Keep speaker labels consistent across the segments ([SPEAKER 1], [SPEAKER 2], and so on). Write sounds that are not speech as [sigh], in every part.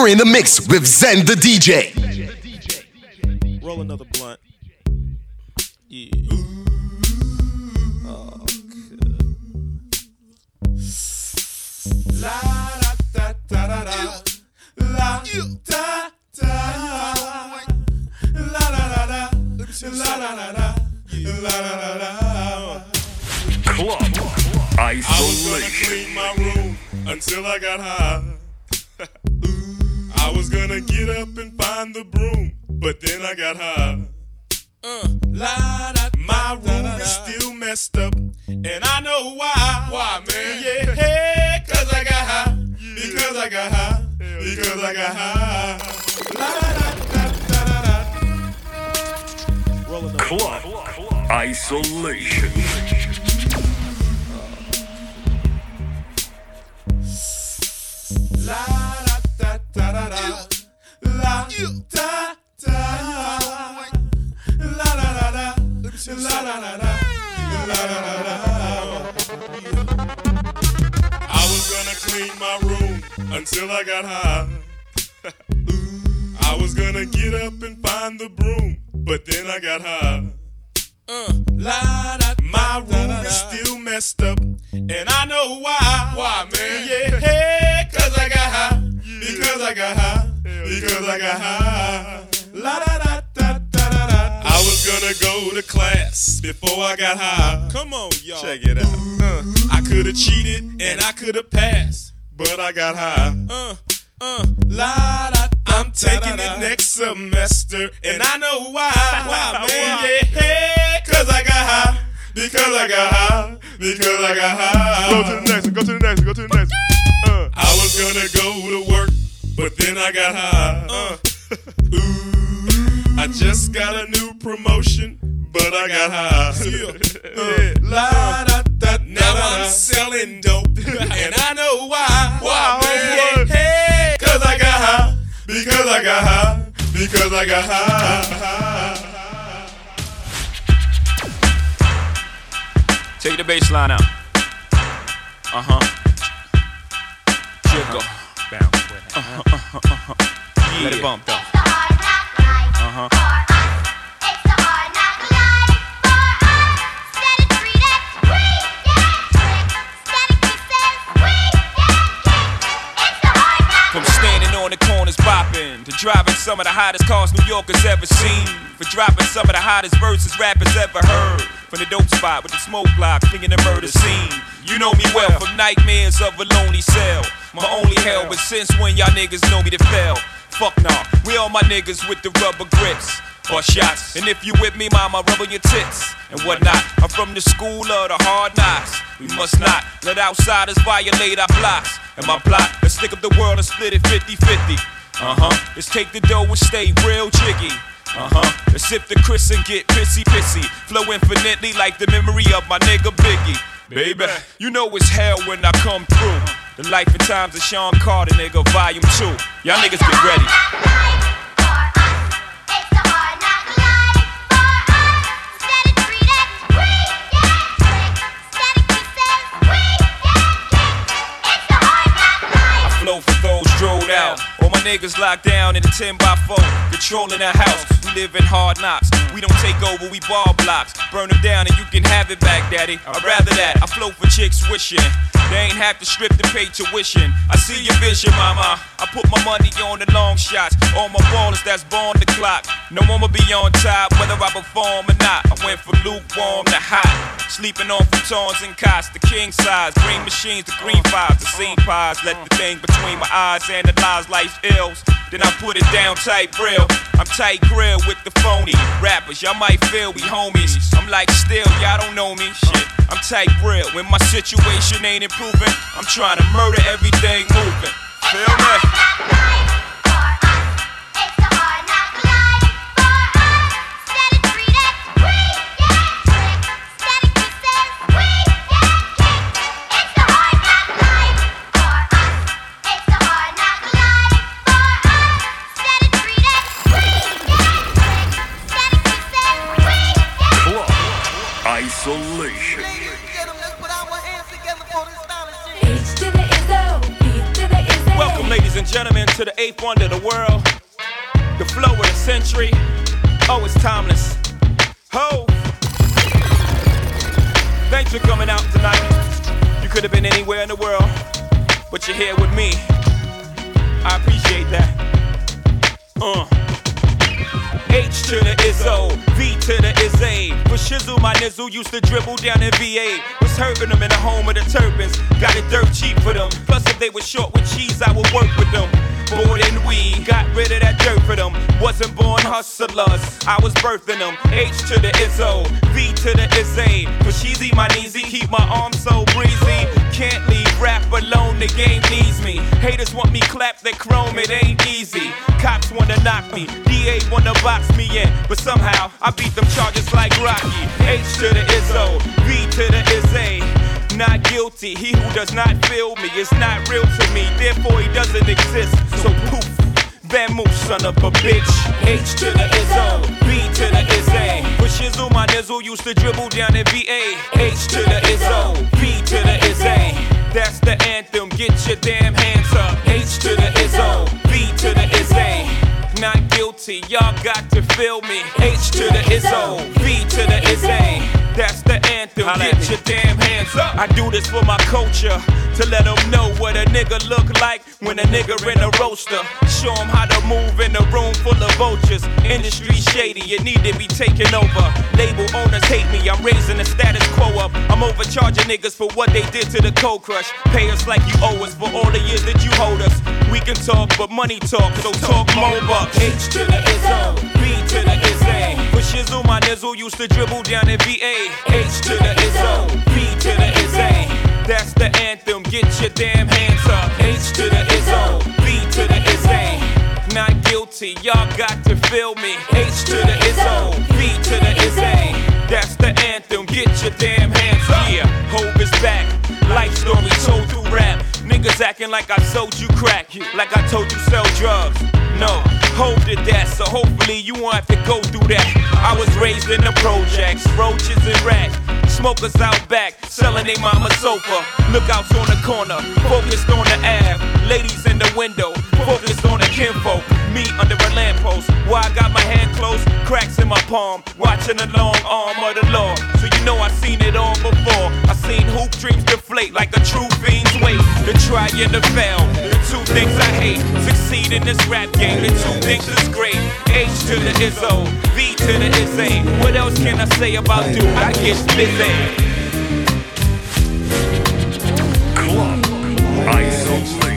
[SPEAKER 1] You're in the mix with Zen the DJ.
[SPEAKER 2] Roll another blunt. Yeah. Oh, La da da da da da. La da da. La la la la. La la la la. La la la la.
[SPEAKER 3] Club
[SPEAKER 2] I was gonna
[SPEAKER 3] Isolation.
[SPEAKER 2] clean my room until I got high. I was gonna get up and find the broom, but then I got high. Uh, la, da, my room is still messed up, and I know why. Why, man? Yeah, hey, cause I got high. Because I got high. Because I got high. La, another
[SPEAKER 3] Club Isolation.
[SPEAKER 2] Da da da da da. La da da. La la la la. La la la la. La la la la. I was gonna clean my room until I got high. I was gonna get up and find the broom, but then I got high. Uh, la, da, my room is still messed up, and I know why. Why, man? Yeah, hey, cause I got high. Because I got high. Because I got high. La da da da da da da. I was gonna go to class before I got high. Come on, y'all. Check it out. Uh, I could have cheated and I could have passed, but I got high. Uh, uh, la da. I'm taking it next semester, and I know why. Why, man? Yeah, hey, cause I got high. Because I got high. Because I got high.
[SPEAKER 4] Go to the next one. Go to the next one. Go to the next one. Uh,
[SPEAKER 2] I was gonna go to work, but then I got high. Uh. Ooh, I just got a new promotion, but I got high. [laughs] Uh, la, da, da, now I'm selling dope, [laughs] and I know why. Why, man? Hey, cause I got high. Because I got high. Because I got high.
[SPEAKER 5] Take the bass line out. Uh huh. Jiggle. Bounce Uh-huh, It's the hard knock life. For uh-huh, uh-huh. Let it bump though. Uh huh. From standing on the corners bopping to driving some of the hottest cars New Yorkers ever seen. For dropping some of the hottest verses rappers ever heard. From the dope spot with the smoke block, thinking the murder scene. You know me well from nightmares of a lonely cell. My only hell, but since when y'all niggas know me to fail? Fuck nah, we all my niggas with the rubber grips. Or shots, and if you with me, mama, rub on your tits and whatnot. I'm from the school of the hard knocks. We must not let outsiders violate our blocks. And my plot, let's stick up the world and split it 50 50. Uh huh. Let's take the dough and stay real jiggy. Uh huh. Let's sip the Chris and get pissy pissy. Flow infinitely like the memory of my nigga Biggie. Baby, you know it's hell when I come through. The life and times of Sean Carter, nigga, volume two. Y'all niggas get ready. I flow for those drilled out. Niggas locked down in a 10 by 4, controlling the house. We live in hard knocks. We don't take over, we ball blocks. Burn them down and you can have it back, daddy. I'd rather that. I flow for chicks wishing. They ain't have to strip to pay tuition. I see your vision, mama. I put my money on the long shots. All my ballers that's born the clock. No one will be on top, whether I perform or not. I went from lukewarm to hot. Sleeping on futons and cots, the king size. Green machines, the green fives, the scene pies. Let the thing between my eyes analyze life's Then I put it down tight real. I'm tight grill with the phony rappers. Y'all might feel we homies. I'm like still, y'all don't know me. Shit, I'm tight real. When my situation ain't improving, I'm trying to murder everything moving. Feel me? Welcome, to the eighth wonder of the world. The flow of the century. Oh, it's timeless. Ho! Thanks for coming out tonight. You could have been anywhere in the world, but you're here with me. I appreciate that. Uh. H to the Izzo, V to the Izzy. For shizzle, my nizzle used to dribble down in VA. Was hurting them in the home of the turbans. Got it dirt cheap for them. Plus, if they were short with cheese, I would work with them. More than we got rid of that dirt for them. Wasn't born hustlers, I was birthing them. H to the Izzo, V to the Izzy. For sheezy, my kneesy, keep my arms so breezy. Can't leave rap alone, the game needs me. Haters want me clap that chrome, it ain't easy. Cops wanna knock me, DA wanna box me in, but somehow I beat them charges like Rocky. H to the Izzo, V to the Izzy. Not guilty, he who does not feel me is not real to me, therefore he doesn't exist. So poof, Vamoose, son of a bitch. H to the Izzo, B to the Izzy. For shizzle, my nizzle used to dribble down in VA. H to the Izzo, B to the Izzy. That's the anthem, get your damn hands up. H to the Izzo, B to the Izzy. Not guilty, y'all got to feel me. H to the Izzo, V to the Izzy. That's the anthem, get your damn hands up. I do this for my culture, to let them know what a nigga look like when a nigga in a roaster. Show them how to move in a room full of vultures. Industry shady, it need to be taken over. Label owners hate me, I'm raising the status quo up. I'm overcharging niggas for what they did to the Cold Crush. Pay us like you owe us for all the years that you hold us. We can talk, but money talk, so talk more bucks. H to the Izzo, B to the Izzy. For shizzle, my nizzle used to dribble down in VA. H to the Izzo, B to the Izzy. That's the anthem, get your damn hands up. H to the Izzo, B to the Izzy. Not guilty, y'all got to feel me. H to the Izzo, B to the Izzy. That's the anthem, get your damn hands up. Yeah, Hova is back. Life story told through rap. Niggas acting like I sold you crack, like I told you sell drugs. No, Hov did that, so hopefully you won't have to go through that. I was raised in the projects, roaches and rats. Smokers out back, selling they mama sofa. Lookouts on the corner, focused on the ab. Ladies in the window, focused on the kinfolk. Me under a lamppost, why I got my hand closed, cracks in my palm. Watching the long arm of the law. So you know I seen it all before. I seen hoop dreams deflate like a true fiend's weight. The try and the fail, two things I hate. Succeed in this rap game, the two things is great. H to the Izzo, V to the Izzy. What else can I say about dude? I get busy.
[SPEAKER 3] Club Isolation.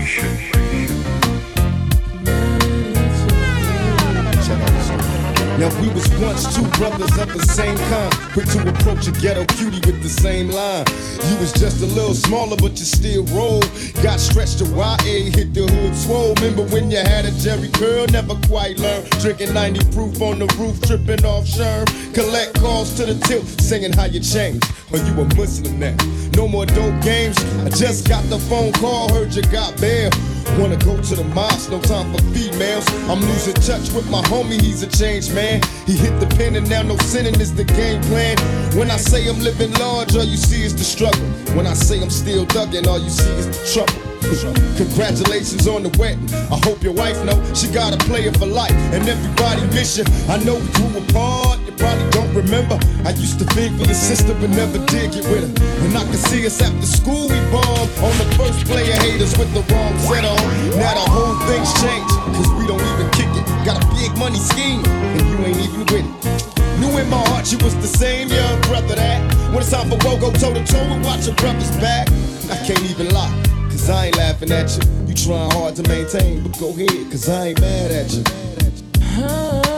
[SPEAKER 6] Now we was once two brothers of the same kind, quick to approach a ghetto cutie with the same line. You was just a little smaller, but you still roll. Got stretched to YA, hit the hood swole. Remember when you had a Jheri curl? Never quite learned. Drinking 90 proof on the roof, tripping off Sherm. Collect calls to the tilt, singing how you changed. Or you a Muslim now. No more dope games. I just got the phone call, heard you got bail. Wanna go to the mosque, no time for females. I'm losing touch with my homie, he's a changed man. He hit the pen and now no sinning is the game plan. When I say I'm living large, all you see is the struggle. When I say I'm still thugging, all you see is the trouble. Congratulations on the wedding. I hope your wife know she got a player for life, and everybody miss you. I know we grew apart. You probably don't remember. I used to think for your sister, but never did get with her. And I can see us after school, we bombed on the first player haters with the wrong set on. Now the whole thing's changed, cause we don't even kick it. Got a big money scheme, and you ain't even with it. Knew in my heart you was the same young brother that when it's time for woe, go toe to toe and watch your brother's back. I can't even lie. Cause I ain't laughing at you. You trying hard to maintain, but go ahead, cause I ain't mad at you.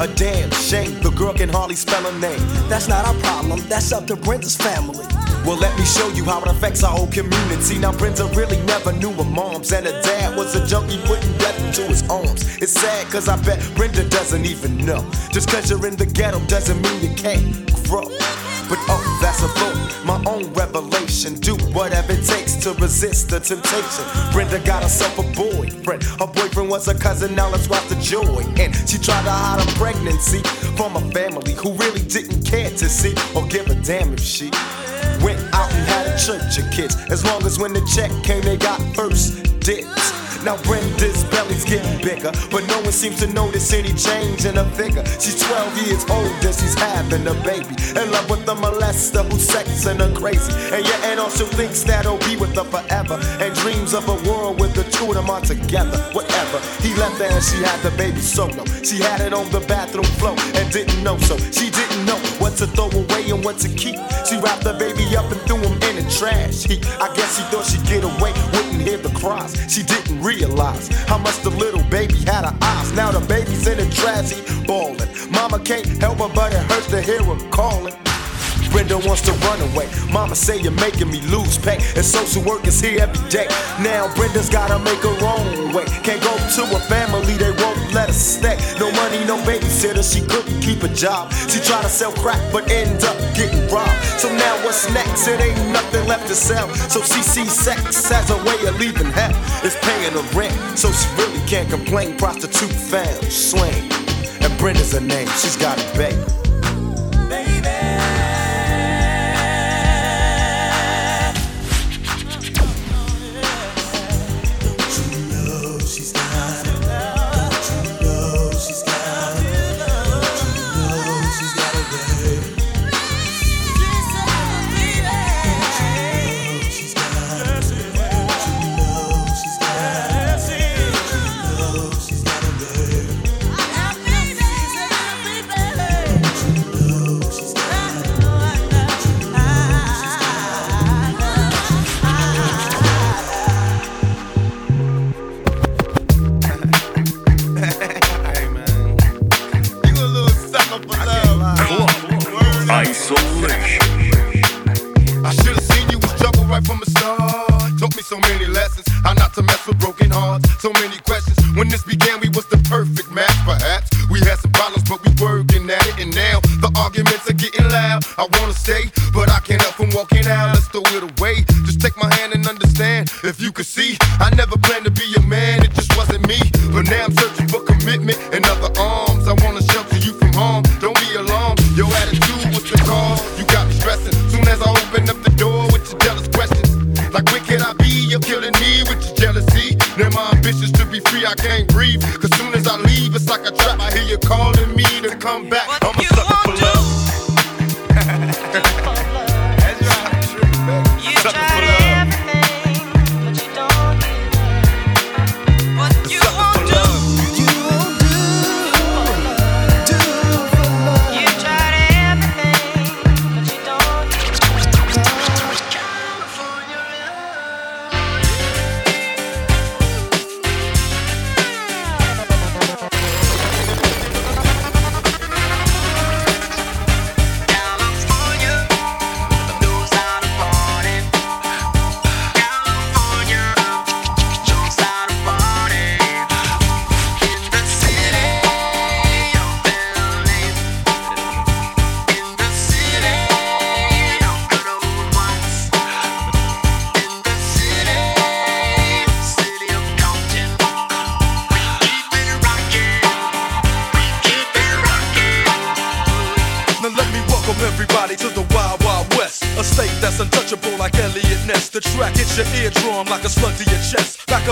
[SPEAKER 7] A damn shame, the girl can hardly spell her name.
[SPEAKER 8] That's not our problem, that's up to Brenda's family.
[SPEAKER 6] Well, let me show you how it affects our whole community. Now, Brenda really never knew her moms, and her dad was a junkie putting death into his arms. It's sad, cause I bet Brenda doesn't even know. Just cause you're in the ghetto doesn't mean you can't grow. But oh, that's a thought, my own revelation. Do whatever it takes to resist the temptation. Brenda got herself a boyfriend. Her boyfriend was her cousin, now let's watch the joy. And she tried to hide her pregnancy from a family who really didn't care to see or give a damn if she went out and had a church of kids. As long as when the check came, they got first dibs. Now Brenda's belly's getting bigger, but no one seems to notice any change in her figure. She's 12 years old and she's having a baby. In love with a molester who's sexing her crazy. And your aunt also thinks that he'll be with her forever. And dreams of a world with the two of them are together. Whatever. He left her and she had the baby solo. She had it on the bathroom floor and didn't know so. She didn't know what to throw away and what to keep. She wrapped the baby up and threw him in the trash heap. I guess she thought she'd get away, wouldn't hear the cries. She didn't realize how much the little baby had her eyes. Now the baby's in the trash bawling. Mama can't help her, but it hurts to hear her calling. Brenda wants to run away. Mama say you're making me lose pay. And social work is here every day. Now Brenda's gotta make her own way. Can't go to a family, they won't let her stay. No money, no babysitter, she couldn't keep a job. She tried to sell crack, but ended up getting robbed. So now what's next? It ain't nothing left to sell. So she sees sex as a way of leaving hell. It's paying her rent, so she really can't complain. Prostitute found, slain. And Brenda's her name, she's got a baby.
[SPEAKER 9] Ambitions to be free, I can't breathe. Cause soon as I leave, it's like a trap. I hear you calling me to come back. I'm a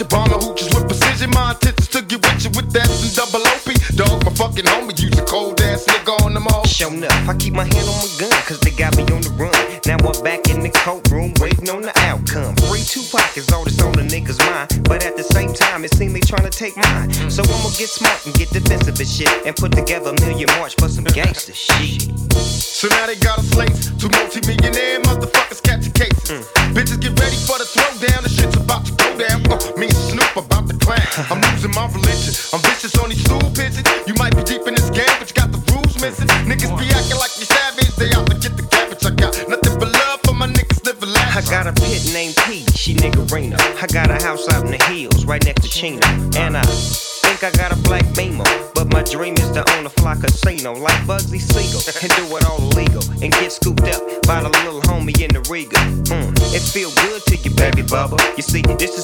[SPEAKER 10] a
[SPEAKER 6] perfect picture. Bomb the hooches with precision. My intentions to get with you with that and double OP. Dog, my fucking homie. Use a cold ass nigga on them all.
[SPEAKER 11] Show enough, I keep my hand on my gun, cause they got me on the run. Now I'm back in the courtroom, waiting on the outcome. Free Tupac is all that's on the niggas' mind, but at the same time, it seems they trying to take mine. So I'ma get smart and get defensive and shit, and put together a million march for some gangster shit.
[SPEAKER 6] So now they got a slate. Two multi-millionaire motherfuckers catch a case. Mm. Bitches get ready for the throwdown. I'm losing my religion. I'm vicious on these stool pigeons. You might be deep in this game, but you got the rules missing. Niggas be acting like you savage. They out to get the cabbage. I got nothing but love for my niggas living
[SPEAKER 11] I got a pit named P, she nigga niggerina. I got a house out in the hills, right next to Chino. And I think I got a black Beamer. But my dream is to own a fly casino like Bugsy Siegel. And do it all illegal. And get scooped up by the little homie in the Riga. Mm, it feel good to you, baby bubba. You see, this is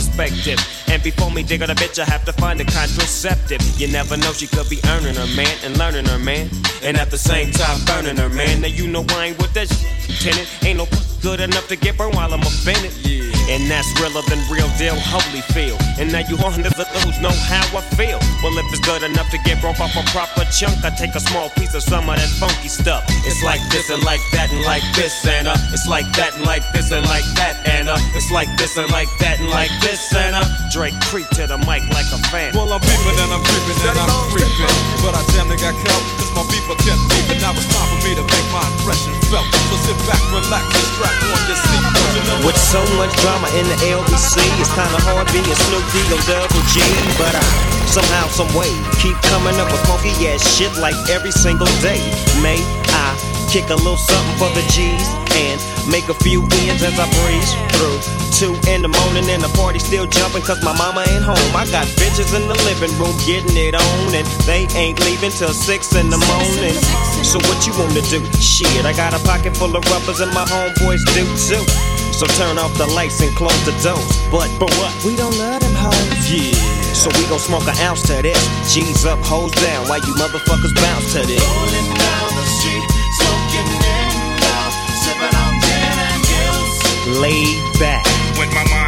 [SPEAKER 11] perspective. And before me dig on a bitch, I have to find a contraceptive. You never know, she could be earning her man and learning her man. And at the same time, burning her man. Now you know I ain't with that shit, tenant. Ain't no good enough to get burned while I'm offended. And that's realer than real deal, holy feel. And now you hundreds of those know how I feel. Well, if it's good enough to get broke off a proper chunk, I take a small piece of some of that funky stuff. It's like this and like that and like this and uh, it's like that and like this and like that and uh, it's like this and like that and like this and uh, Dre creep to the mic like a fan.
[SPEAKER 10] Well, I'm peeping and I'm creeping and I'm creeping. But I damn near got caught cause my people kept beeping. Now it's time for me to make my impression felt. So sit back, relax, and strap on your seatbelt. You know
[SPEAKER 11] With so much drama in the LBC, it's kinda hard being Snoop D Double G. But I somehow, some way, keep coming up with funky ass shit like every single day. May I kick a little something for the G's and make a few ends as I breeze through. Two in the morning and the party still jumping cause my mama ain't home. I got bitches in the living room getting it on and they ain't leaving till six in the morning. So what you wanna do? Shit, I got a pocket full of rubbers and my homeboys do too. So turn off the lights and close the doors. But but what? We don't love them hoes. Yeah. So we gon' smoke an ounce to this. G's up, hoes down, while you motherfuckers bounce to this. Laid back.
[SPEAKER 5] With my mind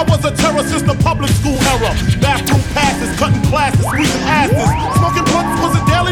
[SPEAKER 2] I was a terror since the public school era. Bathroom passes, cutting classes, squeezing asses. Smoking blunts was a daily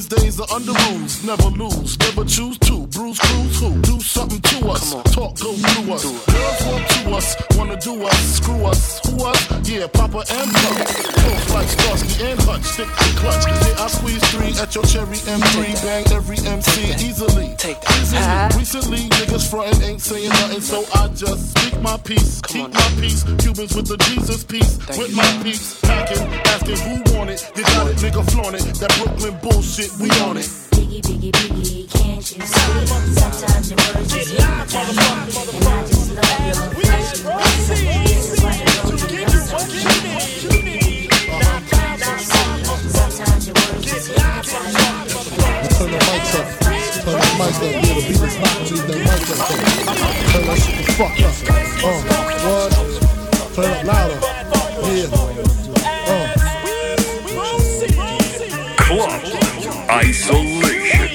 [SPEAKER 2] since
[SPEAKER 12] days of Underoos. Never lose, never choose to. Bruce Cruz who? Do something to us. Talk go through us. Girls want to us, wanna do us. Screw us, who us? Yeah, Papa and Pop. Close like Starsky and Hutch, stick to clutch. Yeah, I squeeze three at your cherry M3. Bang every MC easily. Take that. Easily. Recently, niggas frontin' ain't saying nothing, so I just my peace. Keep my piece. Cubans with the Jesus peace. With my peace. Packing, asking who want it. You got it, nigga, flaunt it. That Brooklyn bullshit, we on it.
[SPEAKER 13] Biggie, biggie, biggie, can't you see? Sometimes your words just hypnotize me, and I just love your affection. This is why you know you love something. Sometimes your words just hypnotize me.
[SPEAKER 12] Turn the mics up. Turn the mics up. Yeah, the beat is hot. Leave that mic up. Turn that shit the fuck up. Uh, what? Turn it louder. Yeah. Uh.
[SPEAKER 3] Club Isolation.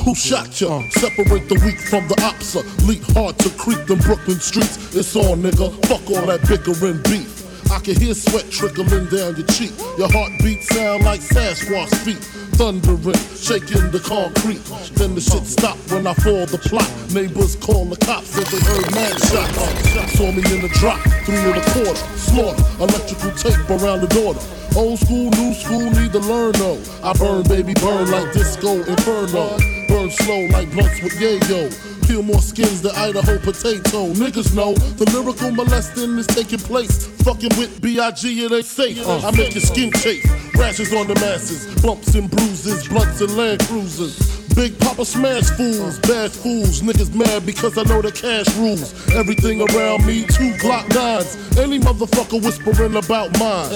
[SPEAKER 12] Who shot ya? Separate the weak from the opsa. Leap hard to creep them Brooklyn streets. It's on, nigga. Fuck all that bickering beef. I can hear sweat trickling down your cheek. Your heartbeat sound like Sasquatch feet. Thundering, shaking the concrete. Then the shit stop when I fall the plot. Neighbors call the cops said they heard mad shots. Saw me in the drop, three and a quarter. Slaughter, electrical tape around the daughter. Old school, new school, need to learn though. I burn, baby, burn like disco inferno. Burn slow like blunts with yayo. Peel more skins than Idaho potato. Niggas know the lyrical molesting is taking place. Fucking with B.I.G. it ain't safe. I make your skin chafe. Rashes on the masses. Bumps and bruises. Blunts and land cruisers. Big Papa smash fools, bad fools, niggas mad because I know the cash rules. Everything around me, two Glock nines. Any motherfucker whispering about mine.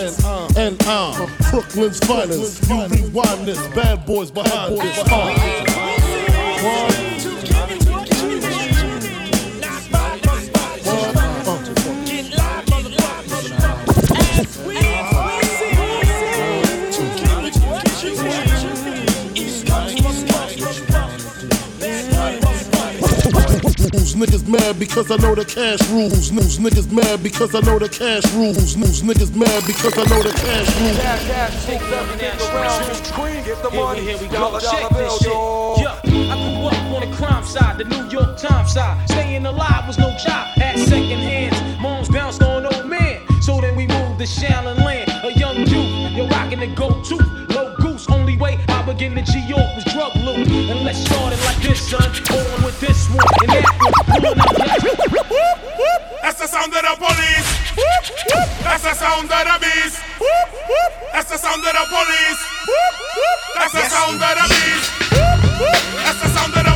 [SPEAKER 12] And I'm uh, Brooklyn's finest. You rewind this, bad boys behind this. Uh. Rules. Niggas mad because I know the cash rules. News niggas mad because I know the cash rules. News niggas mad because I know the cash rules.
[SPEAKER 14] Here we go. Check this shit. Yeah, I grew up on the crime side, the New York Times side. Staying alive was no job. Had second hands. Moms bounced on old man. So then we moved to Shaolin Land. A young dude, you're rocking the go-to. Low goose, only way I begin to G York was drug loot. And let's start it like this, son. On with this one and that
[SPEAKER 1] the sound of the beast. That's the sound of the police. That's the sound of the beast. That's the sound of the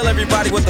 [SPEAKER 15] tell everybody what the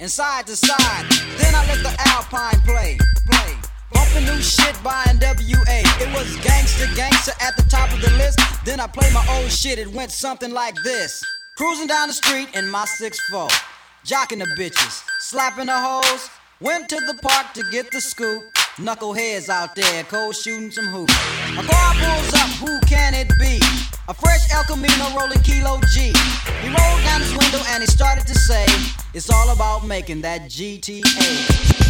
[SPEAKER 16] and side to side. Then I let the Alpine play, play. Bumping new shit by NWA. It was gangster, gangster at the top of the list. Then I played my old shit. It went something like this. Cruising down the street in my 6'4. Jocking the bitches, slapping the hoes. Went to the park to get the scoop. Knuckleheads out there, cold shooting some hoops. A car pulls up, who can it be? A fresh El Camino rolling Kilo G. He rolled down his window and he started to say, It's all about making that GTA.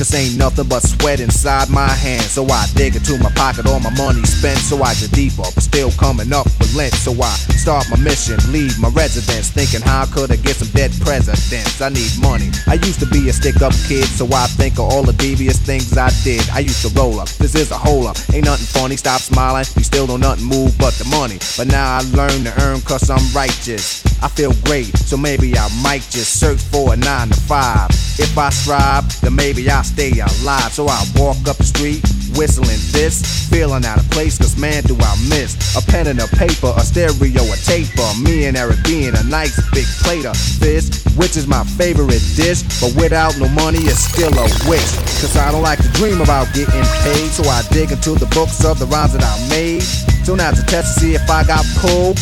[SPEAKER 17] This ain't nothing but sweat inside my hands. So I dig into my pocket, all my money spent. So I get deeper, but still coming up with lint. So I start my mission, leave my residence. Thinking how could I get some dead presidents? I need money. I used to be a stick up kid, so I think of all the devious things I did. I used to roll up, this is a hole up. Ain't nothing funny, stop smiling. We still don't nothing move but the money. But now I learn to earn cause I'm righteous. I feel great, so maybe I might just search for a nine to five. If I strive, then maybe I'll stay alive. So I walk up the street, whistling this, feeling out of place, cause man, do I miss a pen and a paper, a stereo, a tape, taper. Me and Eric being a nice big plate of fish, which is my favorite dish. But without no money, it's still a wish. Cause I don't like to dream about getting paid, so I dig into the books of the rhymes that I made. So now to test to see if I got pulled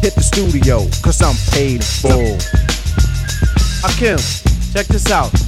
[SPEAKER 17] hit the studio, cause I'm paid in full.
[SPEAKER 18] Rakim, check this out.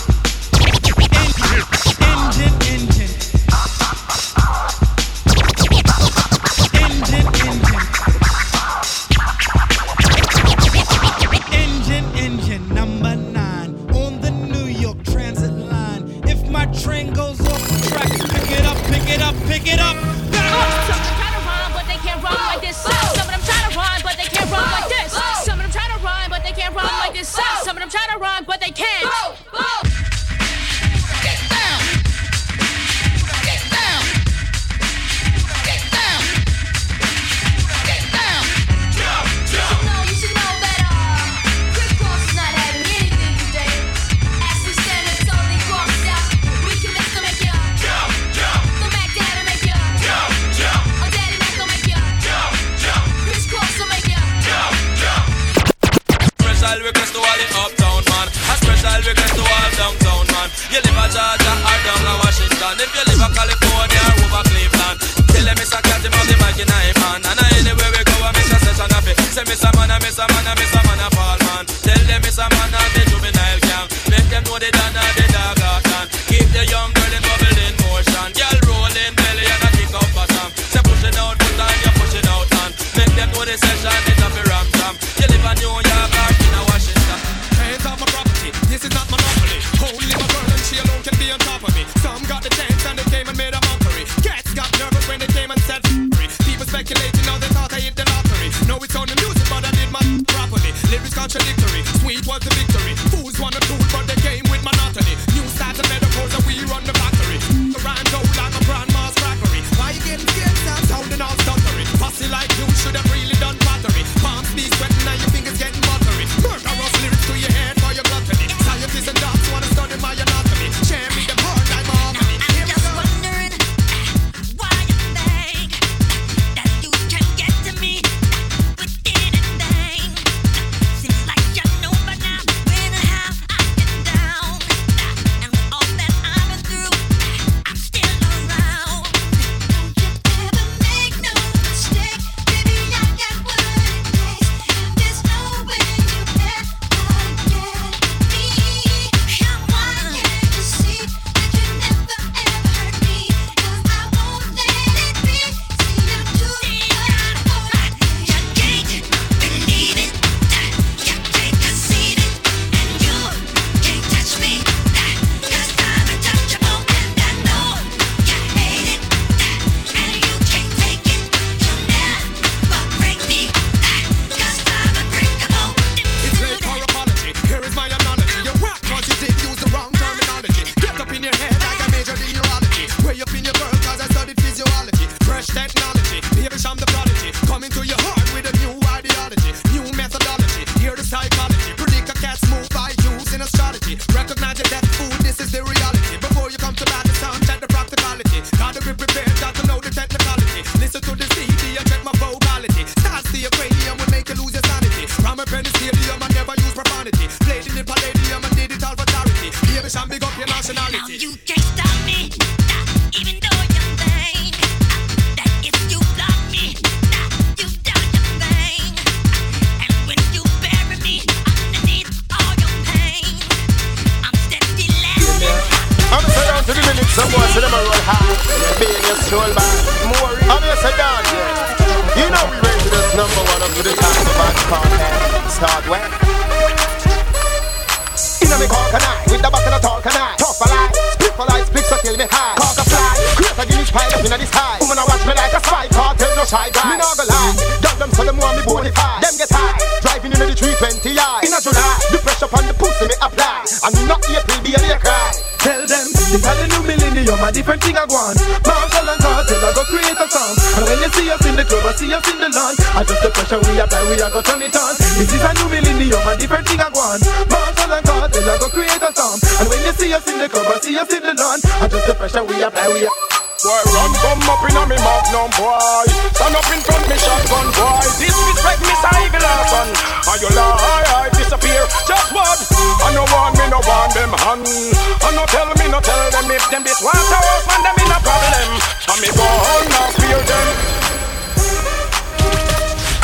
[SPEAKER 19] go
[SPEAKER 20] turn it on. This is a new millennium, a different thing I want. Marshall and Cartel, I go create a sound. And when you see us in the club, I see us in the land. I just the pressure we apply, we are.
[SPEAKER 19] Boy, run, come up in a me magnum, boy. Stand up in front me shotgun, boy. Disrespect me, Eagle Larson. And you lie, I disappear. Just what? I no want me, no want them hand. And no tell me, no tell them if them this want to work, man, them in a problem. And me go on, now fear them.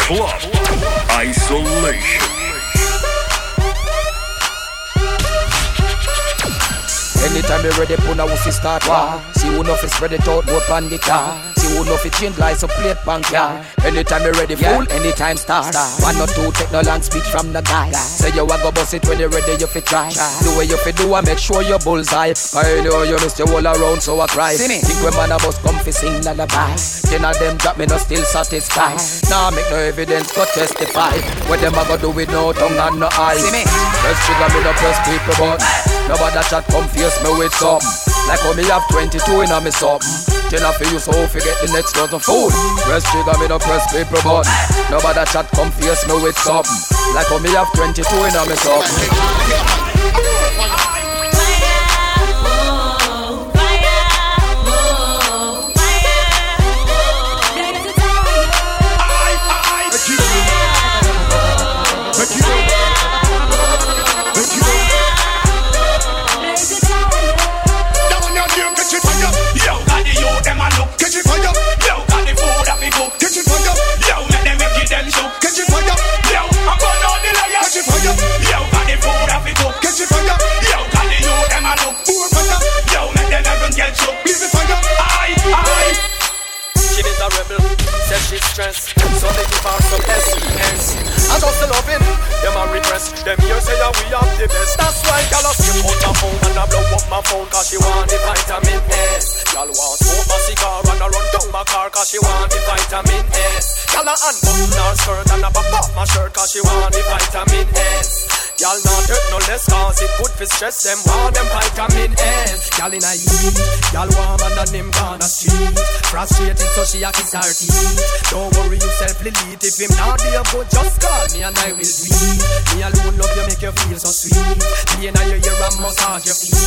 [SPEAKER 3] Club Isolation.
[SPEAKER 21] Anytime you ready, put a wussy start war. See who know fi spread it out, go on the car. See who know fi change lights up plate bank yeah. Anytime you ready, fool, anytime start. One or two, take no long speech from the guy. Say you a go bust it when you ready, you fi try. Do what you fi do and make sure you bullseye. I know you miss your all around, so I cry.
[SPEAKER 20] See me?
[SPEAKER 21] Think when man a bust come fi sing lullaby. Ten of them drop me no still satisfied. Nah, make no evidence go testify. What them a go do with no tongue and no eyes?
[SPEAKER 20] See me?
[SPEAKER 21] Press trigger me no press people but Nobody chat come face me with something. Like how me have 22 in a me something. Then I feel so forget the next dozen food. Press trigger me no press people but Nobody chat come face me with something. Like how me have 22 in a me something
[SPEAKER 14] Just them a repress Them here say that we have the best. That's why y'all skip out my phone And I blow up my phone Cause she want the vitamin S. Y'all want smoke my cigar And I run down my car Cause she want the vitamin S. Y'all a unbutton her skirt And I pop off my shirt Cause she want the vitamin S Y'all not hurt no less Cause it good for stress. Them want them vitamin S. Y'all in a heat Y'all warm and on them gonna street Frustrated so she a kiss her teeth. Don't worry yourself delete If him not there good just call me and I will it Me alone love you make you feel so sweet. Me and your ear and massage your feet.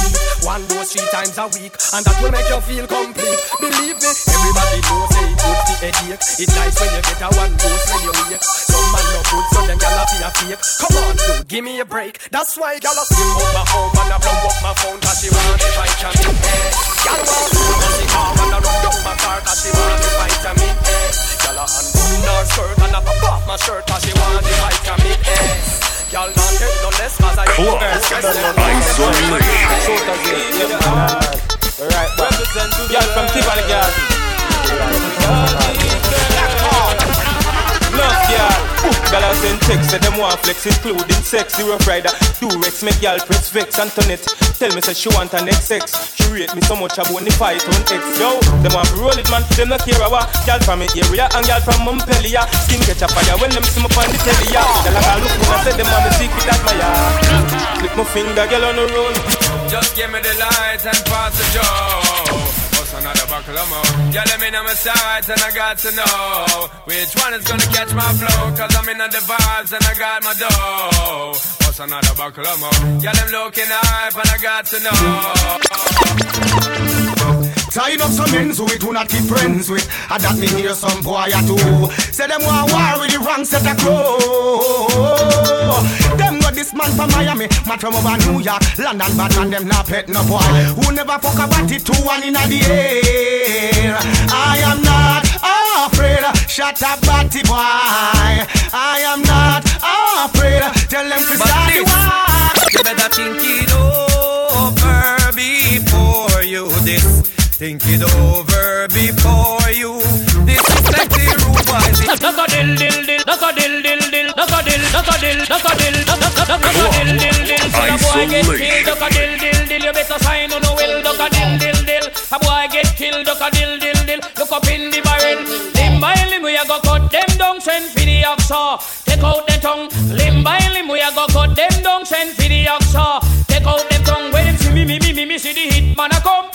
[SPEAKER 14] One dose three times a week And that will make you feel complete. Believe me Everybody knows say it good for headache. It nice when you get a one dose when you wake. Some man no good so them gyal a feel fake. Come on dude give me a break. That's why gyal a skip out my home And I blow up my phone Cause she want the vitamin A Gyal want to see the car And I run down my car Cause she want the vitamin A Gyal a unbutton her skirt And I pop off my shirt Cause she want the vitamin S Y'all not take no less cause I
[SPEAKER 3] Club
[SPEAKER 14] Right, represent to y'all from Tivoli Garden. Love y'all. Girl, I send texts, say them want flex, including sex. Rough rider, uh, do Rex, make y'all press vex. Antoinette, tell me say she want an XX. She rate me so much about the fight on X. Yo, them want roll it, man. Them not care about. Y'all from the area and y'all from Montpellier. Skin catch a fire when them see me on the telly. Yeah, girl, I look when I say them want me secret admire. Click my finger, girl on the road.
[SPEAKER 22] Just give me the lights and pass the joe. What's another buckle of more? Yeah, let me know my sides and I got to know which one is gonna catch my flow. Cause I'm in the vibes and I got my dough. What's another buckle of more? Yeah, them looking hype and I got to know.
[SPEAKER 19] Tying up some men who we do not keep friends with. I that me hear some boy a do. Say them want war with the wrong set of crow. Them got this man from Miami, man from over New York, London, but man them not pet no boy. Who never fuck about it, two one in the air. I am not afraid. Shut up, batty boy. I am not afraid. Tell them to start the war.
[SPEAKER 14] You better think it over before you this.
[SPEAKER 23] Think it over before you disrespect the rude boys.
[SPEAKER 24] Look a dill dill dill, look a dill dill dill, look a dill, look a dill, look a dill, look a dill dill dill. So the boy get killed, look a dill dill dill. You better sign on the will, look a dill dill dill. A boy get killed, look a dill dill dill. Look up in the barrel, limb by limb we a go cut them down, send for the oxa. Take out the tongue, limb by limb we a go cut them down, send for the oxa. Take out them tongue, when them see me me me me me see the hit man a come.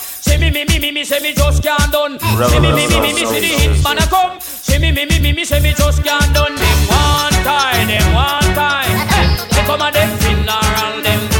[SPEAKER 24] Me me me me me say me just can't done. See me me me me me see the hit man a come. See me me me me me say me just can't done. Them one time, them one time. Hey, they come a them funeral, them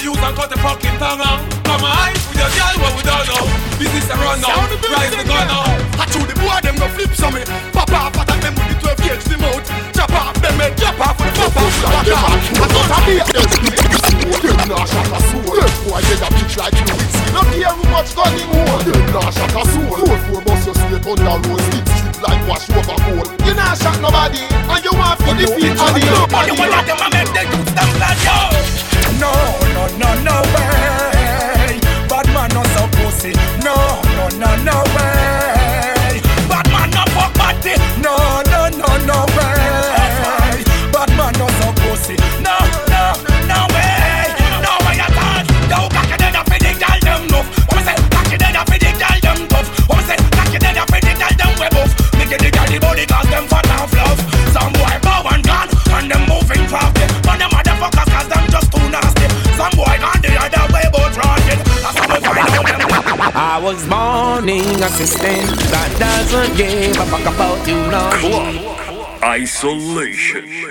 [SPEAKER 22] three star and cut the fucking tongue out. Come on, with your girl, what we don't know. Business a run now. Rise the gun now.
[SPEAKER 12] I chew the boy, them go flip some me. Pop off, attack them with the 12 gauge, the mouth. Chop off, them make drop off with the pop off. Like them, I got a beer. Them nah shot a soul. Them boy dead a bitch like you with skin. Not care who much gun him hold. Them nah shot a soul. Four four bust your straight on the road. Stick strip like wash over gold. You nah shot nobody, and you want for the feet of the nobody.
[SPEAKER 25] One of them a make the youth them glad yo. No, no, no, no way. Bad man no so pussy. No, no, no, no
[SPEAKER 21] morning assistant that doesn't give a fuck about you, no.
[SPEAKER 3] Club Isolation.